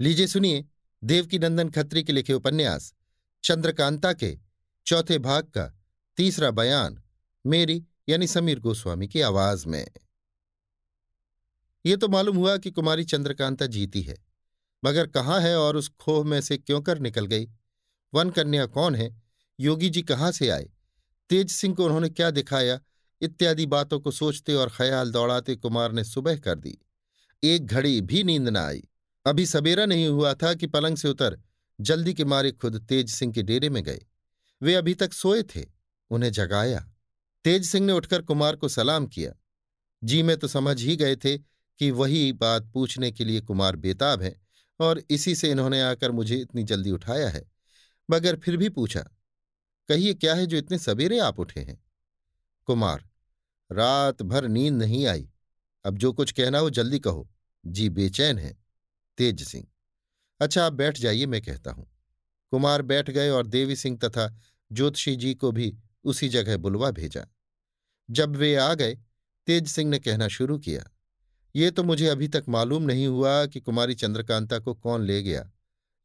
लीजिए सुनिए देवकी नंदन खत्री के लिखे उपन्यास, चंद्रकांता के चौथे भाग का तीसरा बयान, मेरी यानी समीर गोस्वामी की आवाज़ में। ये तो मालूम हुआ कि कुमारी चंद्रकांता जीती है, मगर कहाँ है और उस खोह में से क्यों कर निकल गई? वन कन्या कौन है? योगी जी कहाँ से आए? तेज सिंह को उन्होंने क्या दिखाया? इत्यादि बातों को सोचते और ख्याल दौड़ाते कुमार ने सुबह कर दी। एक घड़ी भी नींद न आई। अभी सवेरा नहीं हुआ था कि पलंग से उतर, जल्दी के मारे खुद तेज सिंह के डेरे में गए। वे अभी तक सोए थे, उन्हें जगाया। तेज सिंह ने उठकर कुमार को सलाम किया। जी, में तो समझ ही गए थे कि वही बात पूछने के लिए कुमार बेताब है और इसी से इन्होंने आकर मुझे इतनी जल्दी उठाया है। मगर फिर भी पूछा, कहिए, क्या है जो इतने सवेरे आप उठे हैं? कुमार, रात भर नींद नहीं आई। अब जो कुछ कहना हो जल्दी कहो। जी, बेचैन है। तेज सिंह। अच्छा आप बैठ जाइए, मैं कहता हूँ। कुमार बैठ गए और देवी सिंह तथा ज्योतिषी जी को भी उसी जगह बुलवा भेजा। जब वे आ गए, तेज सिंह ने कहना शुरू किया, ये तो मुझे अभी तक मालूम नहीं हुआ कि कुमारी चंद्रकांता को कौन ले गया,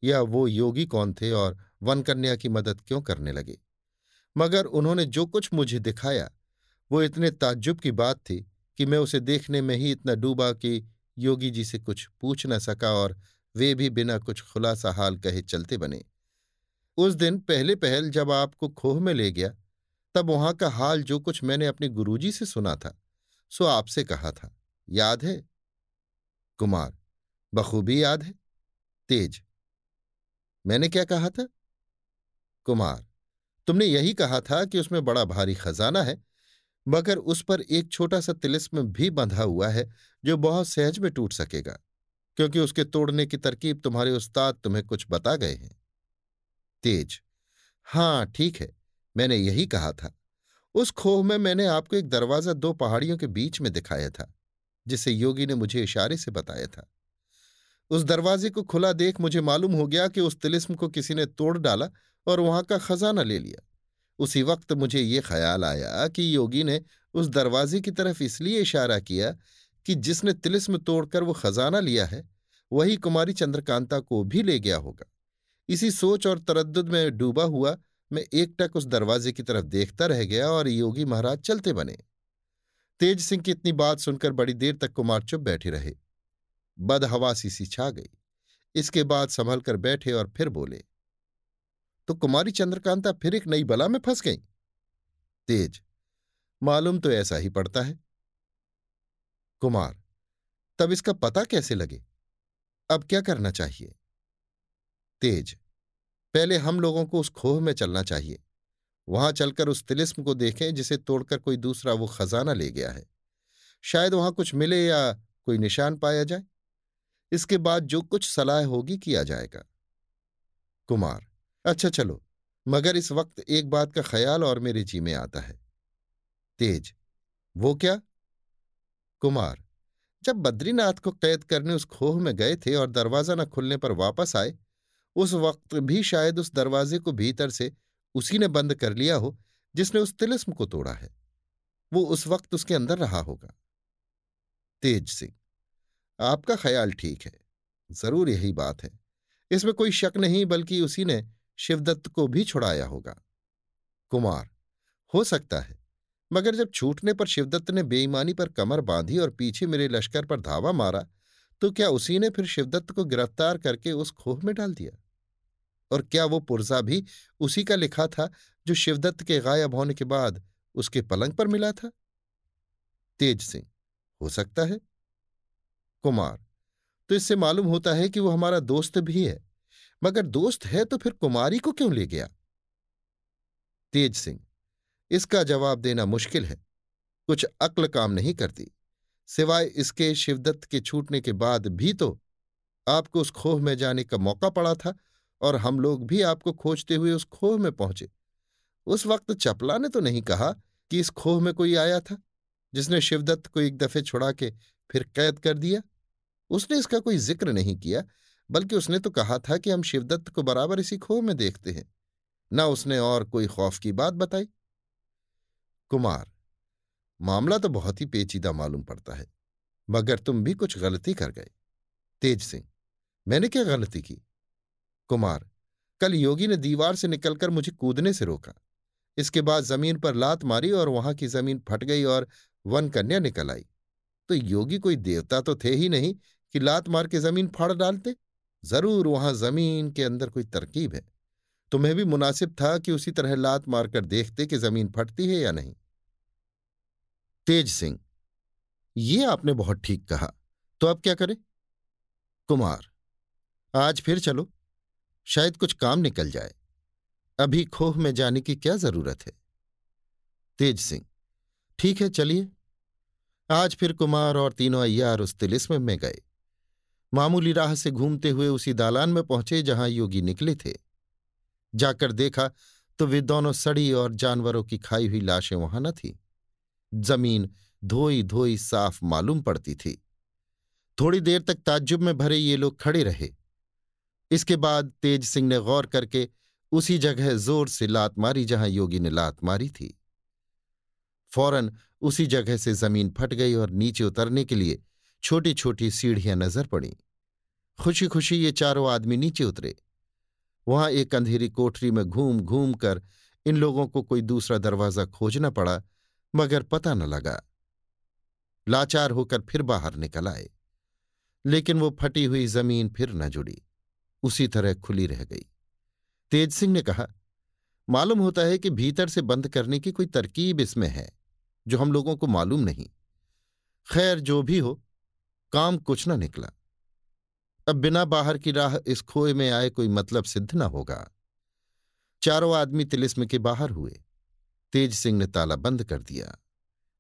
या वो योगी कौन थे और वनकन्या की मदद क्यों करने लगे। मगर उन्होंने जो कुछ मुझे दिखाया, वो इतने ताज्जुब की बात थी कि मैं उसे देखने में ही इतना डूबा कि योगी जी से कुछ पूछ न सका और वे भी बिना कुछ खुलासा हाल कहे चलते बने। उस दिन पहले पहल जब आपको खोह में ले गया, तब वहाँ का हाल जो कुछ मैंने अपने गुरुजी से सुना था, सो आपसे कहा था, याद है? कुमार, बखूबी याद है, तेज। मैंने क्या कहा था? कुमार, तुमने यही कहा था कि उसमें बड़ा भारी खजाना है मगर उस पर एक छोटा सा तिलिस्म भी बंधा हुआ है, जो बहुत सहज में टूट सकेगा, क्योंकि उसके तोड़ने की तरकीब तुम्हारे उस्ताद तुम्हें कुछ बता गए हैं। तेज हाँ ठीक है, मैंने यही कहा था। उस खोह में मैंने आपको एक दरवाज़ा दो पहाड़ियों के बीच में दिखाया था, जिसे योगी ने मुझे इशारे से बताया था। उस दरवाजे को खुला देख मुझे मालूम हो गया कि उस तिलिस्म को किसी ने तोड़ डाला और वहाँ का खजाना ले लिया। उसी वक्त मुझे ये ख्याल आया कि योगी ने उस दरवाजे की तरफ़ इसलिए इशारा किया कि जिसने तिलिस्म तोड़कर वो खजाना लिया है, वही कुमारी चंद्रकांता को भी ले गया होगा। इसी सोच और तरद्दुद में डूबा हुआ मैं एकटक उस दरवाजे की तरफ़ देखता रह गया और योगी महाराज चलते बने। तेज सिंह की इतनी बात सुनकर बड़ी देर तक कुमार चुप बैठे रहे। बदहवासी सी छा गई। इसके बाद संभल कर बैठे और फिर बोले तो कुमारी चंद्रकांता फिर एक नई बला में फंस गई। तेज, मालूम तो ऐसा ही पड़ता है। कुमार, तब इसका पता कैसे लगे? अब क्या करना चाहिए? तेज, पहले हम लोगों को उस खोह में चलना चाहिए। वहाँ चलकर उस तिलिस्म को देखें जिसे तोड़कर कोई दूसरा वो खजाना ले गया है। शायद वहाँ कुछ मिले या कोई निशान पाया जाए। इसके बाद जो कुछ सलाह होगी किया जाएगा। कुमार अच्छा चलो। मगर इस वक्त एक बात का ख्याल और मेरे जी में आता है। तेज। वो क्या? कुमार। जब बद्रीनाथ को कैद करने उस खोह में गए थे और दरवाज़ा न खुलने पर वापस आए, उस वक्त भी शायद उस दरवाजे को भीतर से उसी ने बंद कर लिया हो, जिसने उस तिलिस्म को तोड़ा है। वो उस वक्त उसके अंदर रहा होगा। तेज सिंह। आपका ख्याल ठीक है। ज़रूर यही बात है। इसमें कोई शक नहीं बल्कि उसी ने शिवदत्त को भी छुड़ाया होगा। कुमार, हो सकता है, मगर जब छूटने पर शिवदत्त ने बेईमानी पर कमर बांधी और पीछे मेरे लश्कर पर धावा मारा तो क्या उसी ने फिर शिवदत्त को गिरफ़्तार करके उस खोह में डाल दिया? और क्या वो पुर्जा भी उसी का लिखा था, जो शिवदत्त के गायब होने के बाद उसके पलंग पर मिला था? तेज सिंह, हो सकता है। कुमार तो इससे मालूम होता है कि वो हमारा दोस्त भी है। मगर दोस्त है तो फिर कुमारी को क्यों ले गया? तेज सिंह, इसका जवाब देना मुश्किल है। कुछ अक्ल काम नहीं करती। सिवाय इसके शिवदत्त के छूटने के बाद भी तो आपको उस खोह में जाने का मौका पड़ा था और हम लोग भी आपको खोजते हुए उस खोह में पहुँचे। उस वक्त चपला ने तो नहीं कहा कि इस खोह में कोई आया था, जिसने शिवदत्त को एक दफे छुड़ा के फिर कैद कर दिया। उसने इसका कोई ज़िक्र नहीं किया। बल्कि उसने तो कहा था कि हम शिवदत्त को बराबर इसी खोह में देखते हैं। न उसने और कोई खौफ की बात बताई। कुमार, मामला तो बहुत ही पेचीदा मालूम पड़ता है, मगर तुम भी कुछ गलती कर गए। तेज सिंह, मैंने क्या गलती की? कुमार, कल योगी ने दीवार से निकलकर मुझे कूदने से रोका। इसके बाद ज़मीन पर लात मारी और वहाँ की ज़मीन फट गई और वन कन्या निकल आई। तो योगी कोई देवता तो थे ही नहीं कि लात मार के ज़मीन फाड़ डालते। ज़रूर वहाँ ज़मीन के अंदर कोई तरकीब है। तुम्हें भी मुनासिब था कि उसी तरह लात मारकर देखते कि ज़मीन फटती है या नहीं? तेज सिंह, ये आपने बहुत ठीक कहा। तो अब क्या करें? कुमार, आज फिर चलो। शायद कुछ काम निकल जाए। अभी खोह में जाने की क्या ज़रूरत है? तेज सिंह, ठीक है, चलिए। आज फिर कुमार और तीनों अय्यार उस तिलिस्म में गए। मामूली राह से घूमते हुए उसी दालान में पहुँचे जहाँ योगी निकले थे। जाकर देखा तो वे दोनों सड़ी और जानवरों की खाई हुई लाशें वहाँ न थी। ज़मीन धोई धोई साफ़ मालूम पड़ती थी। थोड़ी देर तक ताज्जुब में भरे ये लोग खड़े रहे। इसके बाद तेज सिंह ने गौर करके उसी जगह ज़ोर से लात मारी जहाँ योगी ने लात मारी थी। फ़ौरन उसी जगह से ज़मीन फट गई और नीचे उतरने के लिए छोटी छोटी सीढ़ियाँ नज़र पड़ीं। खुशी खुशी ये चारों आदमी नीचे उतरे। वहाँ एक अंधेरी कोठरी में घूम घूम कर इन लोगों को कोई दूसरा दरवाज़ा खोजना पड़ा, मगर पता न लगा। लाचार होकर फिर बाहर निकल आए। लेकिन वो फटी हुई ज़मीन फिर न जुड़ी। उसी तरह खुली रह गई। तेज सिंह ने कहा, मालूम होता है कि भीतर से बंद करने की कोई तरकीब इसमें है, जो हम लोगों को मालूम नहीं। खैर, जो भी हो काम कुछ न निकला। अब बिना बाहर की राह इस खोए में आए कोई मतलब सिद्ध न होगा। चारों आदमी तिलिस्म के बाहर हुए। तेज सिंह ने ताला बंद कर दिया।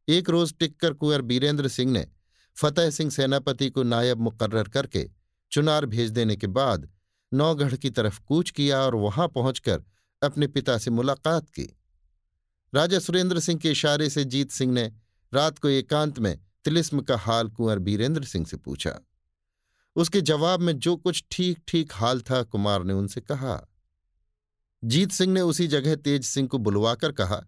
एक रोज टिककर कुंवर बीरेंद्र सिंह ने फतेह सिंह सेनापति को नायब मुकर्र करके चुनार भेज देने के बाद नौगढ़ की तरफ़ कूच किया और वहाँ पहुंचकर अपने पिता से मुलाकात की। राजा सुरेंद्र सिंह के इशारे से जीत सिंह ने रात को एकांत में तिलिस्म का हाल कुंवर बीरेंद्र सिंह से पूछा। उसके जवाब में जो कुछ ठीक ठीक हाल था कुमार ने उनसे कहा। जीत सिंह ने उसी जगह तेज सिंह को बुलवाकर कहा,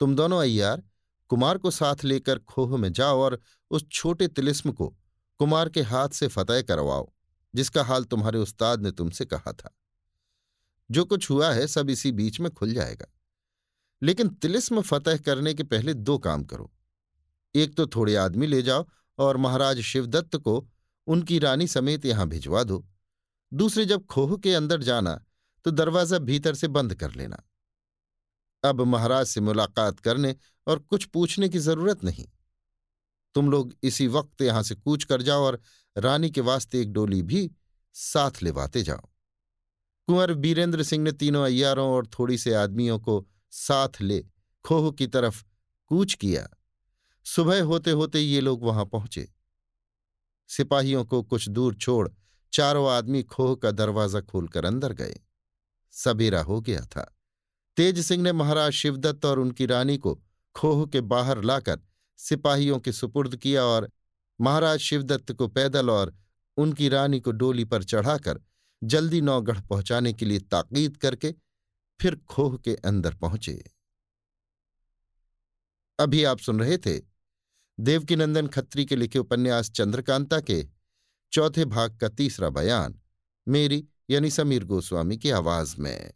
तुम दोनों अय्यार, कुमार को साथ लेकर खोह में जाओ और उस छोटे तिलिस्म को कुमार के हाथ से फतेह करवाओ, जिसका हाल तुम्हारे उस्ताद ने तुमसे कहा था। जो कुछ हुआ है सब इसी बीच में खुल जाएगा। लेकिन तिलिस्म फतेह करने के पहले दो काम करो। एक तो थोड़े आदमी ले जाओ और महाराज शिवदत्त को उनकी रानी समेत यहाँ भिजवा दो। दूसरे जब खोह के अंदर जाना तो दरवाज़ा भीतर से बंद कर लेना। अब महाराज से मुलाकात करने और कुछ पूछने की ज़रूरत नहीं। तुम लोग इसी वक्त यहाँ से कूच कर जाओ और रानी के वास्ते एक डोली भी साथ लेवाते जाओ। कुंवर बीरेंद्र सिंह ने तीनों अय्यारों और थोड़ी से आदमियों को साथ ले खोह की तरफ़ कूच किया। सुबह होते होते ये लोग वहाँ पहुँचे। सिपाहियों को कुछ दूर छोड़ चारों आदमी खोह का दरवाज़ा खोलकर अंदर गए। सबेरा हो गया था। तेज सिंह ने महाराज शिवदत्त और उनकी रानी को खोह के बाहर लाकर सिपाहियों के सुपुर्द किया और महाराज शिवदत्त को पैदल और उनकी रानी को डोली पर चढ़ाकर जल्दी नौगढ़ पहुँचाने के लिए ताकीद करके फिर खोह के अंदर पहुँचे। अभी आप सुन रहे थे देवकीनंदन खत्री के लिखे उपन्यास चंद्रकांता के, चौथे भाग का तीसरा बयान, मेरी यानी समीर गोस्वामी की आवाज़ में।